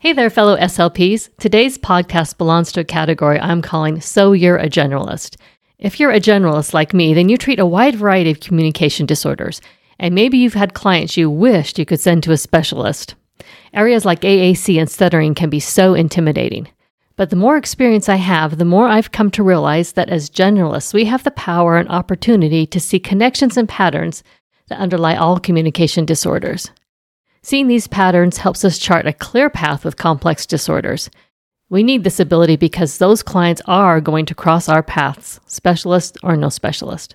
Hey there, fellow SLPs. Today's podcast belongs to a category I'm calling So You're a Generalist. If you're a generalist like me, then you treat a wide variety of communication disorders, and maybe you've had clients you wished you could send to a specialist. Areas like AAC and stuttering can be so intimidating. But the more experience I have, the more I've come to realize that as generalists, we have the power and opportunity to see connections and patterns that underlie all communication disorders. Seeing these patterns helps us chart a clear path with complex disorders. We need this ability because those clients are going to cross our paths, specialist or no specialist.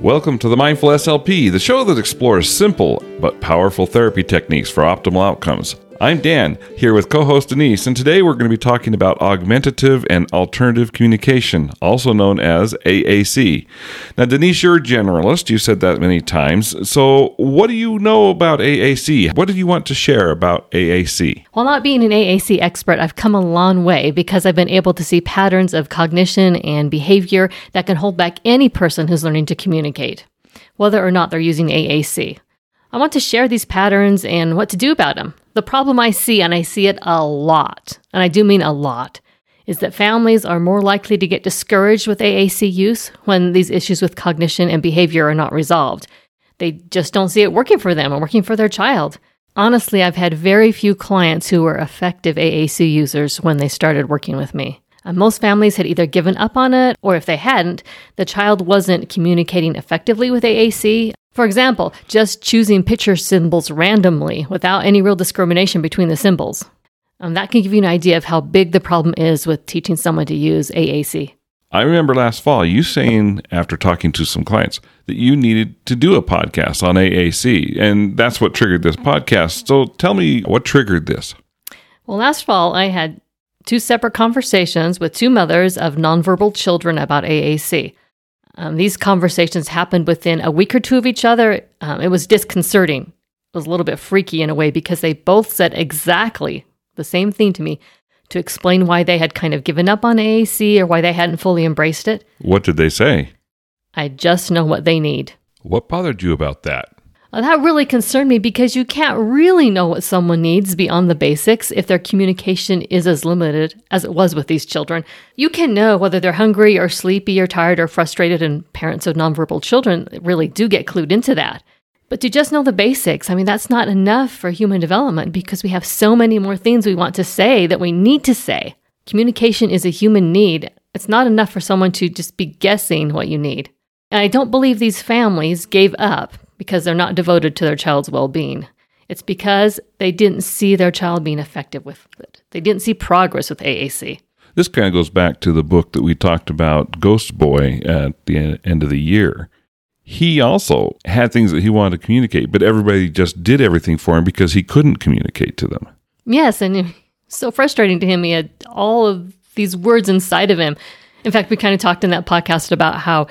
Welcome to the Mindful SLP, the show that explores simple but powerful therapy techniques for optimal outcomes. I'm Dan, here with co host Denise, and today we're going to be talking about augmentative and alternative communication, also known as AAC. Now, Denise, you're a generalist. You said that many times. So, what do you know about AAC? What do you want to share about AAC? While not being an AAC expert, I've come a long way because I've been able to see patterns of cognition and behavior that can hold back any person who's learning to communicate, whether or not they're using AAC. I want to share these patterns and what to do about them. The problem I see, and I see it a lot, and I do mean a lot, is that families are more likely to get discouraged with AAC use when these issues with cognition and behavior are not resolved. They just don't see it working for them or working for their child. Honestly, I've had very few clients who were effective AAC users when they started working with me. And most families had either given up on it, or if they hadn't, the child wasn't communicating effectively with AAC, for example, just choosing picture symbols randomly without any real discrimination between the symbols. Um, that can give you an idea of how big the problem is with teaching someone to use AAC. I remember last fall you saying, after talking to some clients, that you needed to do a podcast on AAC, and that's what triggered this podcast. So tell me what triggered this. Well, last fall I had two separate conversations with two mothers of nonverbal children about AAC. Um, these conversations happened within a week or two of each other. Um, it was disconcerting. It was a little bit freaky in a way because they both said exactly the same thing to me to explain why they had kind of given up on AAC or why they hadn't fully embraced it. What did they say? I just know what they need. What bothered you about that? That really concerned me because you can't really know what someone needs beyond the basics if their communication is as limited as it was with these children. You can know whether they're hungry or sleepy or tired or frustrated, and parents of nonverbal children really do get clued into that. But to just know the basics, I mean, that's not enough for human development because we have so many more things we want to say that we need to say. Communication is a human need. It's not enough for someone to just be guessing what you need. And I don't believe these families gave up because they're not devoted to their child's well being. It's because they didn't see their child being effective with it. They didn't see progress with AAC. This kind of goes back to the book that we talked about, Ghost Boy, at the end of the year. He also had things that he wanted to communicate, but everybody just did everything for him because he couldn't communicate to them. Yes, and so frustrating to him. He had all of these words inside of him. In fact, we kind of talked in that podcast about how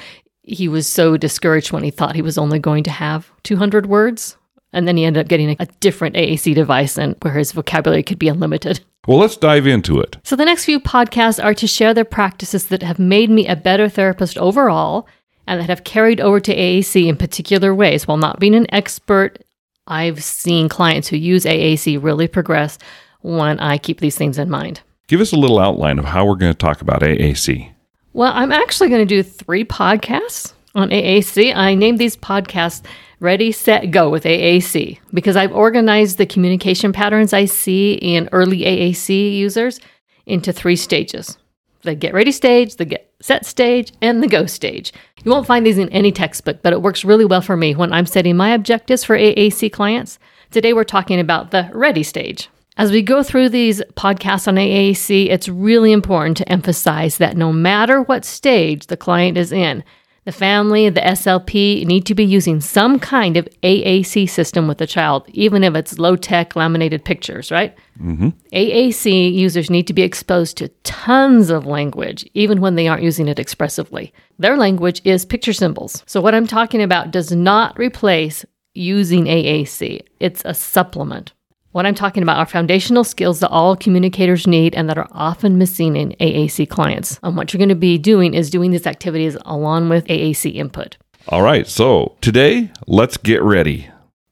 he was so discouraged when he thought he was only going to have 200 words. And then he ended up getting a, different AAC device and where his vocabulary could be unlimited. Well, let's dive into it. So, the next few podcasts are to share the practices that have made me a better therapist overall and that have carried over to AAC in particular ways. While not being an expert, I've seen clients who use AAC really progress when I keep these things in mind. Give us a little outline of how we're going to talk about AAC. Well, I'm actually going to do three podcasts on AAC. I named these podcasts Ready, Set, Go with AAC because I've organized the communication patterns I see in early AAC users into three stages the get ready stage, the get set stage, and the go stage. You won't find these in any textbook, but it works really well for me when I'm setting my objectives for AAC clients. Today we're talking about the ready stage. As we go through these podcasts on AAC, it's really important to emphasize that no matter what stage the client is in, the family, the SLP need to be using some kind of AAC system with the child, even if it's low tech laminated pictures, right? Mm-hmm. AAC users need to be exposed to tons of language, even when they aren't using it expressively. Their language is picture symbols. So, what I'm talking about does not replace using AAC, it's a supplement. What I'm talking about are foundational skills that all communicators need and that are often missing in AAC clients. And what you're going to be doing is doing these activities along with AAC input. All right. So today, let's get ready.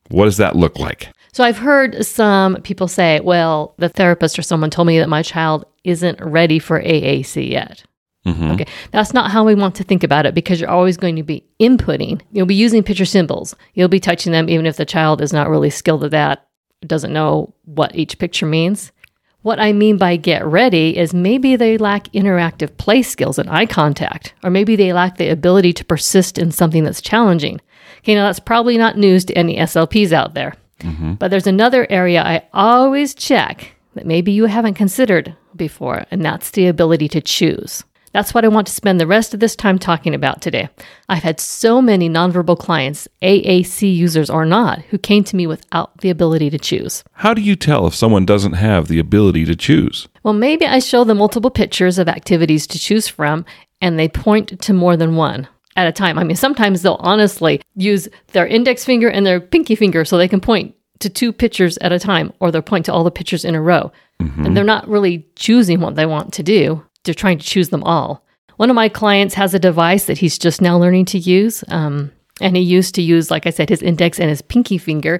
What does that look like? So I've heard some people say, well, the therapist or someone told me that my child isn't ready for AAC yet. Mhm. Okay. That's not how we want to think about it because you're always going to be inputting. You'll be using picture symbols. You'll be touching them even if the child is not really skilled at that, doesn't know what each picture means. What I mean by get ready is maybe they lack interactive play skills and eye contact, or maybe they lack the ability to persist in something that's challenging. Okay, now that's probably not news to any SLPs out there. Mm-hmm. But there's another area I always check that maybe you haven't considered before, and that's the ability to choose. That's what I want to spend the rest of this time talking about today. I've had so many nonverbal clients, AAC users or not, who came to me without the ability to choose. How do you tell if someone doesn't have the ability to choose? Well, maybe I show them multiple pictures of activities to choose from, and they point to more than one at a time. I mean, sometimes they'll honestly use their index finger and their pinky finger so they can point to two pictures at a time, or they'll point to all the pictures in a row. And mm-hmm. they're not really choosing what they want to do, they're trying to choose them all. One of my clients has a device that he's just now learning to use. Um, and he used to use, like I said, his index and his pinky finger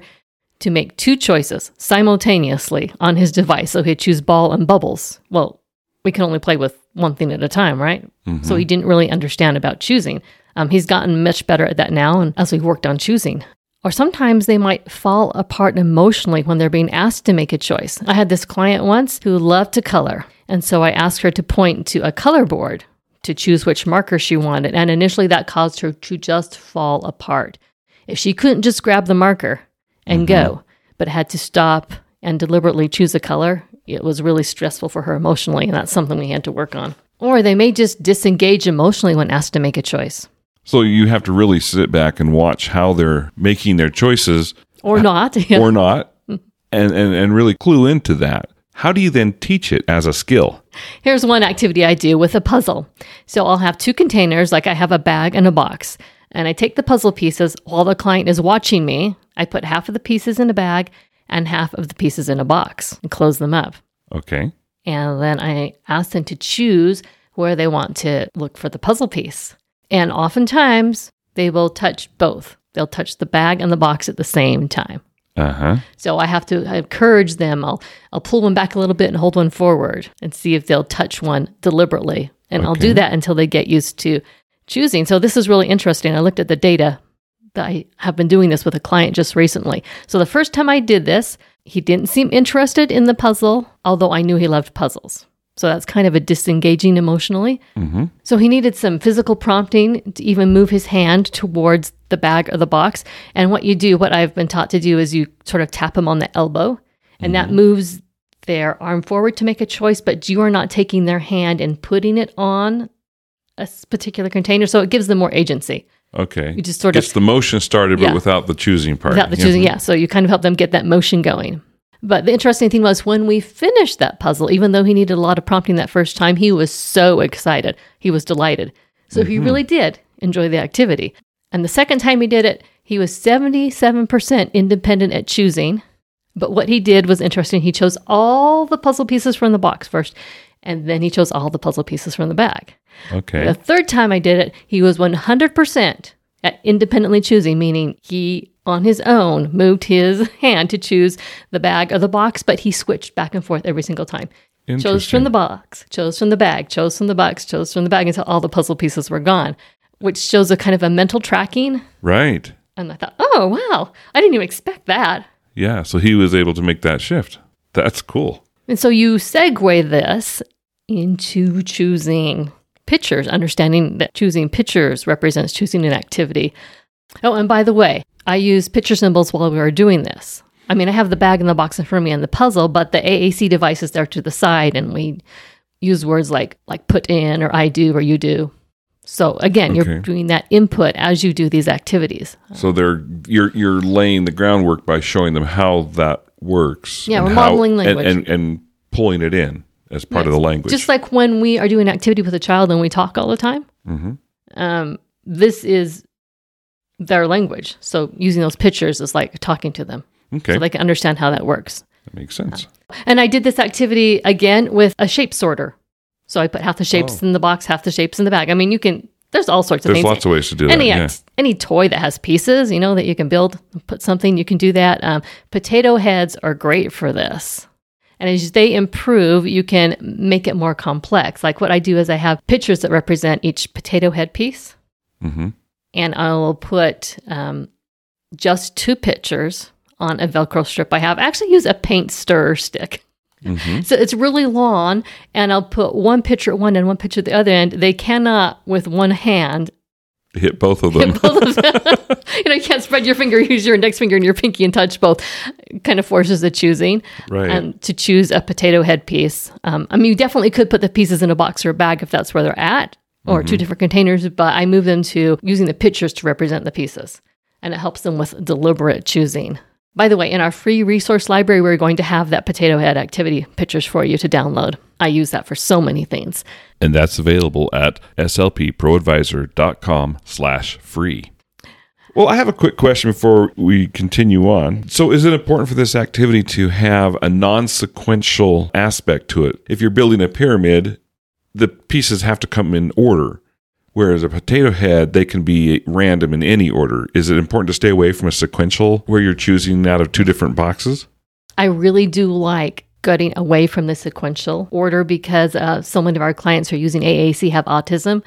to make two choices simultaneously on his device. So he'd choose ball and bubbles. Well, we can only play with one thing at a time, right? So he didn't really understand about choosing. Um, he's gotten much better at that now, and as we've worked on choosing. Or sometimes they might fall apart emotionally when they're being asked to make a choice. I had this client once who loved to color, and so I asked her to point to a color board to choose which marker she wanted, and initially that caused her to just fall apart. If she couldn't just grab the marker and mm-hmm. go, but had to stop and deliberately choose a color, it was really stressful for her emotionally, and that's something we had to work on. Or they may just disengage emotionally when asked to make a choice. So you have to really sit back and watch how they're making their choices Or uh, not. Or not mm. and, and, and really clue into that. How do you then teach it as a skill? Here's one activity I do with a puzzle. So I'll have two containers, like I have a bag and a box. And I take the puzzle pieces while the client is watching me. I put half of the pieces in a bag and half of the pieces in a box and close them up. Okay. And then I ask them to choose where they want to look for the puzzle piece. And oftentimes they will touch both. They'll touch the bag and the box at the same time. Uh huh. So I have to encourage them. I'll I'll pull one back a little bit and hold one forward and see if they'll touch one deliberately. And I'll do that until they get used to choosing. So this is really interesting. I looked at the data that I have been doing this with a client just recently. So the first time I did this, he didn't seem interested in the puzzle, although I knew he loved puzzles. So that's kind of a disengaging emotionally. Mm-hmm. So he needed some physical prompting to even move his hand towards the bag or the box. And what you do, what I've been taught to do, is you sort of tap them on the elbow, and that mm-hmm. moves their arm forward to make a choice, but you are not taking their hand and putting it on a particular container. So it gives them more agency. Okay. You just sort Gets of gets the motion started, but Yeah. without the choosing part. without the choosing, yeah. So you kind of help them get that motion going. But the interesting thing was when we finished that puzzle, even though he needed a lot of prompting that first time, he was so excited. He was delighted. So he mm-hmm. really did enjoy the activity. And the second time he did it, he was 77% independent at choosing. But what he did was interesting. He chose all the puzzle pieces from the box first, and then he chose all the puzzle pieces from the bag. Okay. The third time I did it, he was 100% at independently choosing, meaning he on his own moved his hand to choose the bag or the box, but he switched back and forth every single time. Chose from the box, chose from the bag, chose from the box, chose from the bag until all the puzzle pieces were gone, which shows a kind of a mental tracking. Right. And I thought, oh, wow, I didn't even expect that. Yeah. So he was able to make that shift. That's cool. And so you segue this into choosing pictures, understanding that choosing pictures represents choosing an activity. Oh, and by the way, I use picture symbols while we are doing this. I mean, I have the bag and the box in front of me and the puzzle, but the AAC device is there to the side, and we use words like like put in or I do or you do. So again, Okay. you're doing that input as you do these activities. So they're you're you're laying the groundwork by showing them how that works. Yeah, and we're how- modeling and- language. and, and pulling it in as part of the language. Just like when we are doing activity with a child and we talk all the time, hmm um, this is their language. So using those pictures is like talking to them Okay, so they can understand how that works. that makes sense. And I did this activity again with a shape sorter. So I put half the shapes Oh. in the box, half the shapes in the bag. I mean, you can there's all sorts of things. There's things. lots of ways to do any that. Yeah. any toy that has pieces, you know, that you can build, put something, you can do that. Um, potato heads are great for this. And as they improve, you can make it more complex. Like what I do is I have pictures that represent each potato head piece, hmm and I will put um, just two pictures on a Velcro strip I have. I actually use a paint stir stick. hmm So it's really long, and I'll put one picture at one end, one picture at the other end. They cannot, with one hand, Hit both of them. hit both of them. you know, you can't spread your finger, use your index finger and your pinky and touch both. Kind of forces the choosing. Right. Um, to choose a potato head piece. Um, I mean, you definitely could put the pieces in a box or a bag if that's where they're at, or two different containers, but I move them to using the pictures to represent the pieces. And it helps them with deliberate choosing. By the way, in our free resource library, we're going to have that potato head activity pictures for you to download. I use that for so many things. and that's available at slpproadvisor.com slash free. Well, I have a quick question before we continue on. So, is it important for this activity to have a non sequential aspect to it? If you're building a pyramid, the pieces have to come in order, whereas a potato head, they can be random in any order. Is it important to stay away from a sequential where you're choosing out of two different boxes? I really do like getting away from the sequential order because uh, so many of our clients who are using AAC have autism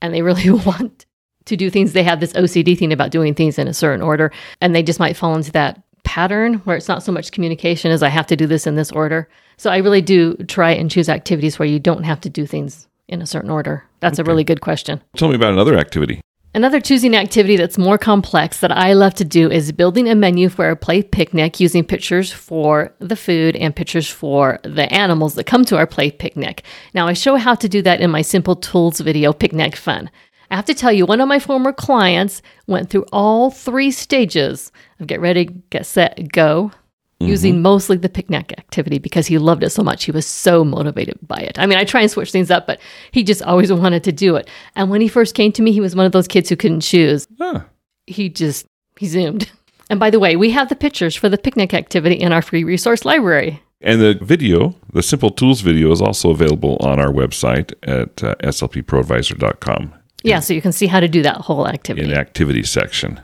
and they really want to do things. They have this OCD thing about doing things in a certain order and they just might fall into that pattern where it's not so much communication as I have to do this in this order. So I really do try and choose activities where you don't have to do things in a certain order. That's a really good question. Tell me about another activity. Another choosing activity that's more complex that I love to do is building a menu for a play picnic using pictures for the food and pictures for the animals that come to our play picnic. Now, I show how to do that in my Simple Tools video, Picnic Fun. I have to tell you, one of my former clients went through all three stages of get ready, get set, go, using mostly the picnic activity because he loved it so much. He was so motivated by it. I mean, I try and switch things up, but he just always wanted to do it. And when he first came to me, he was one of those kids who couldn't choose. Ah, He just, he zoomed. And by the way, we have the pictures for the picnic activity in our free resource library. And the video, the Simple Tools video, is also available on our website at uh, slpproadvisor.com Yeah, so you can see how to do that whole activity. in activity. the activities section.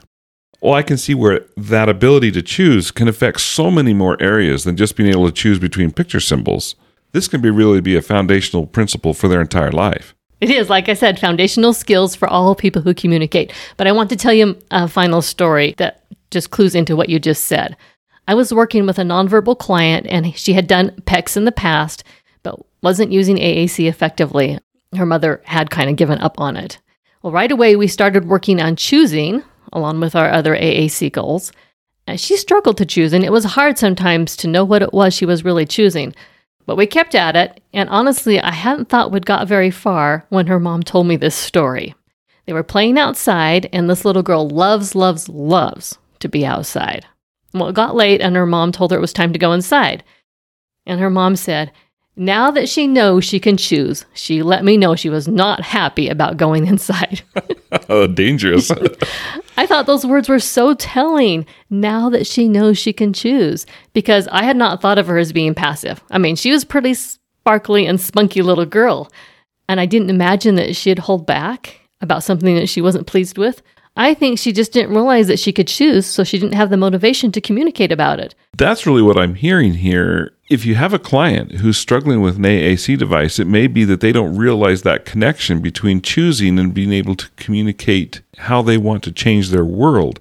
Well, I can see where that ability to choose can affect so many more areas than just being able to choose between picture symbols. This can be really be a foundational principle for their entire life. It is, like I said, foundational skills for all people who communicate. But I want to tell you a final story that just clues into what you just said. I was working with a nonverbal client, and she had done PECS in the past, but wasn't using AAC effectively. Her mother had kind of given up on it. Well, right away, we started working on choosing, along with our other AAC goals. And she struggled to choose, and it was hard sometimes to know what it was she was really choosing. But we kept at it, and honestly, I hadn't thought we'd got very far when her mom told me this story. They were playing outside, and this little girl loves, loves, loves to be outside. Well, it got late, and her mom told her it was time to go inside. And her mom said, now that she knows she can choose, she let me know she was not happy about going inside. Oh, dangerous. I thought those words were so telling now that she knows she can choose because I had not thought of her as being passive. I mean, she was a pretty sparkly and spunky little girl, and I didn't imagine that she'd hold back about something that she wasn't pleased with. I think she just didn't realize that she could choose, so she didn't have the motivation to communicate about it. That's really what I'm hearing here. If you have a client who's struggling with an AAC device, it may be that they don't realize that connection between choosing and being able to communicate how they want to change their world.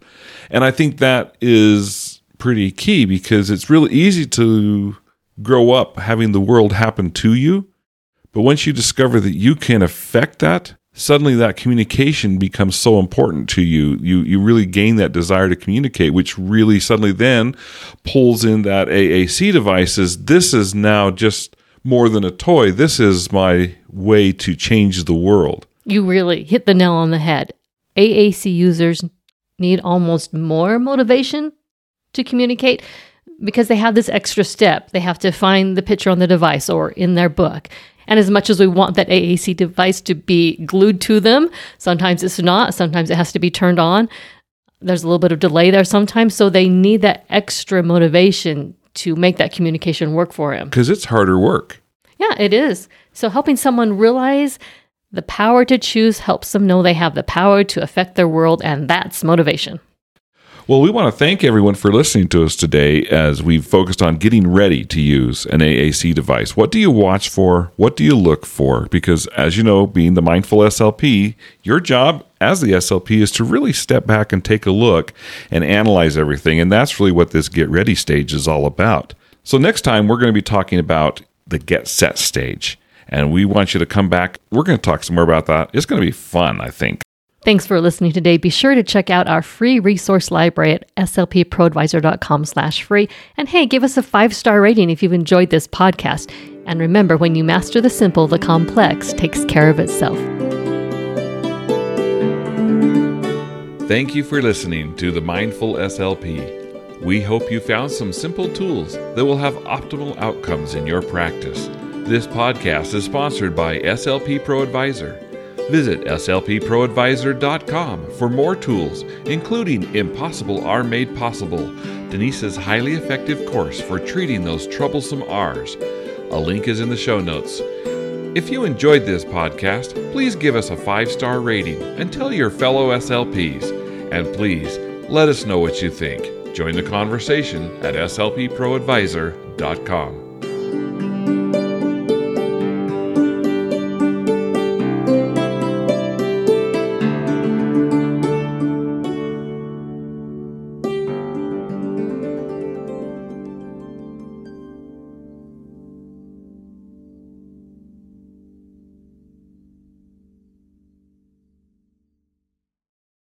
And I think that is pretty key because it's really easy to grow up having the world happen to you. But once you discover that you can affect that, suddenly that communication becomes so important to you. You you really gain that desire to communicate, which really suddenly then pulls in that AAC devices. This is now just more than a toy. This is my way to change the world. You really hit the nail on the head. AAC users need almost more motivation to communicate because they have this extra step. They have to find the picture on the device or in their book. And as much as we want that AAC device to be glued to them, sometimes it's not. Sometimes it has to be turned on. There's a little bit of delay there sometimes. So they need that extra motivation to make that communication work for them. Because it's harder work. Yeah, it is. So helping someone realize The power to choose helps them know they have the power to affect their world, and that's motivation. Well, we want to thank everyone for listening to us today as we've focused on getting ready to use an AAC device. What do you watch for? What do you look for? Because, as you know, being the mindful SLP, your job as the SLP is to really step back and take a look and analyze everything. And that's really what this get ready stage is all about. So, next time, we're going to be talking about the get set stage. And we want you to come back. We're going to talk some more about that. It's going to be fun, I think. Thanks for listening today. Be sure to check out our free resource library at slpproadvisor.com slash free. And hey, give us a five-star rating if you've enjoyed this podcast. And remember, when you master the simple, the complex takes care of itself. Thank you for listening to the Mindful SLP. We hope you found some simple tools that will have optimal outcomes in your practice. This podcast is sponsored by SLP Pro Advisor. Visit slpproadvisor.com for more tools, including Impossible R Made Possible, Denise's highly effective course for treating those troublesome R's. A link is in the show notes. If you enjoyed this podcast, please give us a five star rating and tell your fellow SLPs. And please let us know what you think. Join the conversation at slpproadvisor.com.